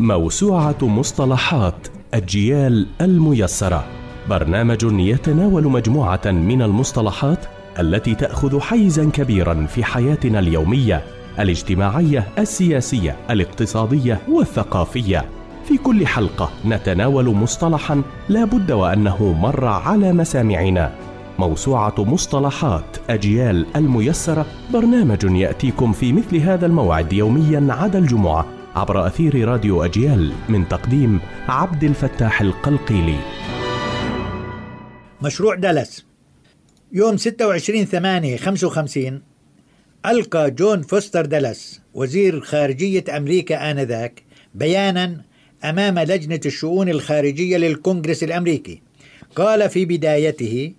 موسوعة مصطلحات أجيال الميسرة. برنامج يتناول مجموعة من المصطلحات التي تأخذ حيزا كبيرا في حياتنا اليومية الاجتماعية السياسية الاقتصادية والثقافية. في كل حلقة نتناول مصطلحا لا بد وأنه مر على مسامعنا. موسوعة مصطلحات أجيال الميسرة برنامج يأتيكم في مثل هذا الموعد يوميا عدا الجمعة. عبر أثير راديو أجيال من تقديم عبد الفتاح القلقيلي. مشروع دالاس. يوم 26 8 55 ألقى جون فوستر دالاس وزير خارجية أمريكا آنذاك بيانا أمام لجنة الشؤون الخارجية للكونغرس الأمريكي. قال في بدايته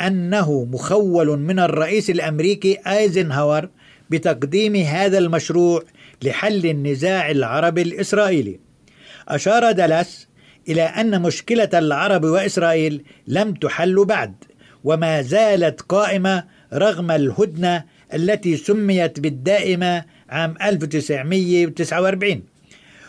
أنه مخول من الرئيس الأمريكي آيزنهاور بتقديم هذا المشروع لحل النزاع العربي الإسرائيلي. أشار دالاس إلى أن مشكلة العرب وإسرائيل لم تحل بعد وما زالت قائمة رغم الهدنة التي سميت بالدائمة عام 1949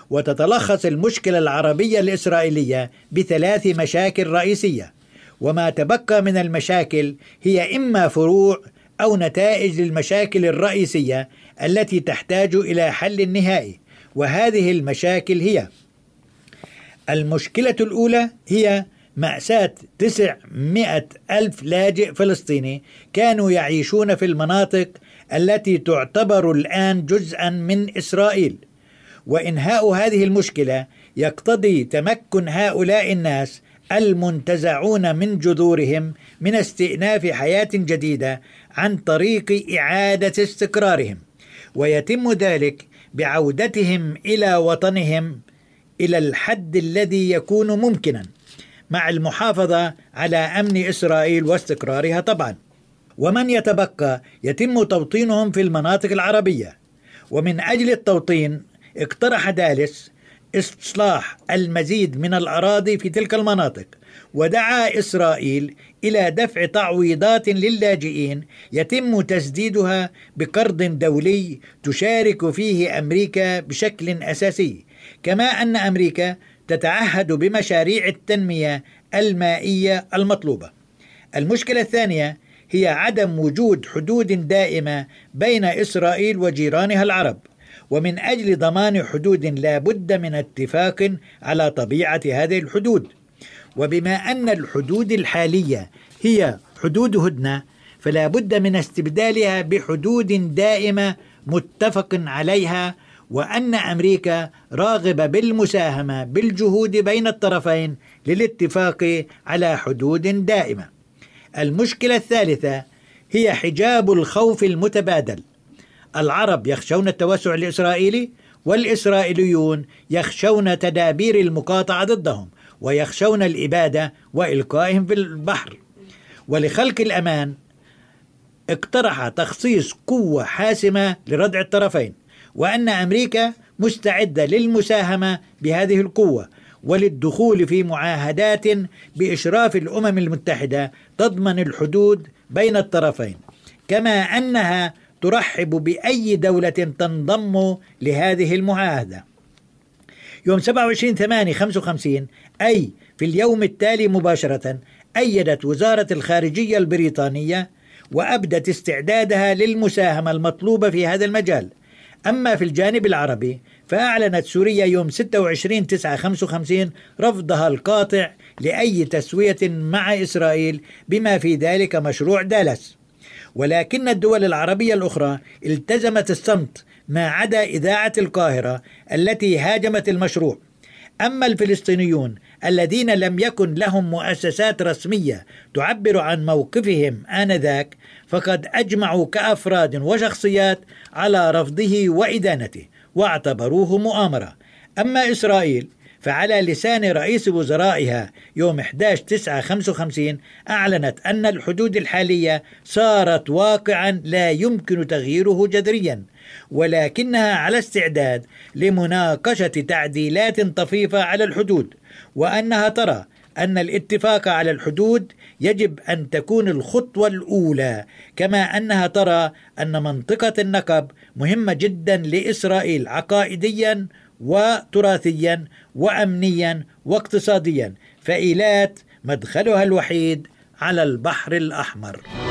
وتتلخص المشكلة العربية الإسرائيلية بثلاث مشاكل رئيسية. وما تبقى من المشاكل هي إما فروع أو نتائج للمشاكل الرئيسية التي تحتاج إلى حل نهائي وهذه المشاكل هي المشكلة الأولى هي مأساة 900 ألف لاجئ فلسطيني كانوا يعيشون في المناطق التي تعتبر الآن جزءا من إسرائيل. وإنهاء هذه المشكلة يقتضي تمكن هؤلاء الناس المنتزعون من جذورهم من استئناف حياة جديدة عن طريق إعادة استقرارهم ويتم ذلك بعودتهم إلى وطنهم إلى الحد الذي يكون ممكنا مع المحافظة على أمن إسرائيل واستقرارها طبعا. ومن يتبقى يتم توطينهم في المناطق العربية. ومن أجل التوطين اقترح دالس استصلاح المزيد من الأراضي في تلك المناطق ودعا إسرائيل إلى دفع تعويضات للاجئين يتم تسديدها بقرض دولي تشارك فيه أمريكا بشكل أساسي كما أن أمريكا تتعهد بمشاريع التنمية المائية المطلوبة. المشكلة الثانية هي عدم وجود حدود دائمة بين إسرائيل وجيرانها العرب. ومن أجل ضمان حدود لا بد من اتفاق على طبيعة هذه الحدود وبما أن الحدود الحالية هي حدود هدنة فلا بد من استبدالها بحدود دائمة متفق عليها وأن أمريكا راغبة بالمساهمة بالجهود بين الطرفين للاتفاق على حدود دائمة. المشكلة الثالثة هي حجاب الخوف المتبادل. العرب يخشون التوسع الإسرائيلي والإسرائيليون يخشون تدابير المقاطعة ضدهم ويخشون الإبادة وإلقائهم في البحر. ولخلق الأمان اقترح تخصيص قوة حاسمة لردع الطرفين وأن أمريكا مستعدة للمساهمة بهذه القوة وللدخول في معاهدات بإشراف الأمم المتحدة تضمن الحدود بين الطرفين كما أنها ترحب بأي دولة تنضم لهذه المعاهدة. يوم 27 8 55 أي في اليوم التالي مباشرة أيدت وزارة الخارجية البريطانية وأبدت استعدادها للمساهمة المطلوبة في هذا المجال. أما في الجانب العربي فأعلنت سوريا يوم 26 9 55 رفضها القاطع لأي تسوية مع إسرائيل بما في ذلك مشروع دالاس. ولكن الدول العربية الأخرى التزمت الصمت ما عدا إذاعة القاهرة التي هاجمت المشروع. أما الفلسطينيون الذين لم يكن لهم مؤسسات رسمية تعبر عن موقفهم آنذاك فقد أجمعوا كأفراد وشخصيات على رفضه وإدانته واعتبروه مؤامرة. أما إسرائيل فعلى لسان رئيس وزرائها يوم 11 9 55 أعلنت أن الحدود الحالية صارت واقعا لا يمكن تغييره جذريا ولكنها على استعداد لمناقشة تعديلات طفيفة على الحدود وأنها ترى أن الاتفاق على الحدود يجب أن تكون الخطوة الأولى كما أنها ترى أن منطقة النقب مهمة جدا لإسرائيل عقائديا وتراثيا وامنيا واقتصاديا فإيلات مدخلها الوحيد على البحر الأحمر.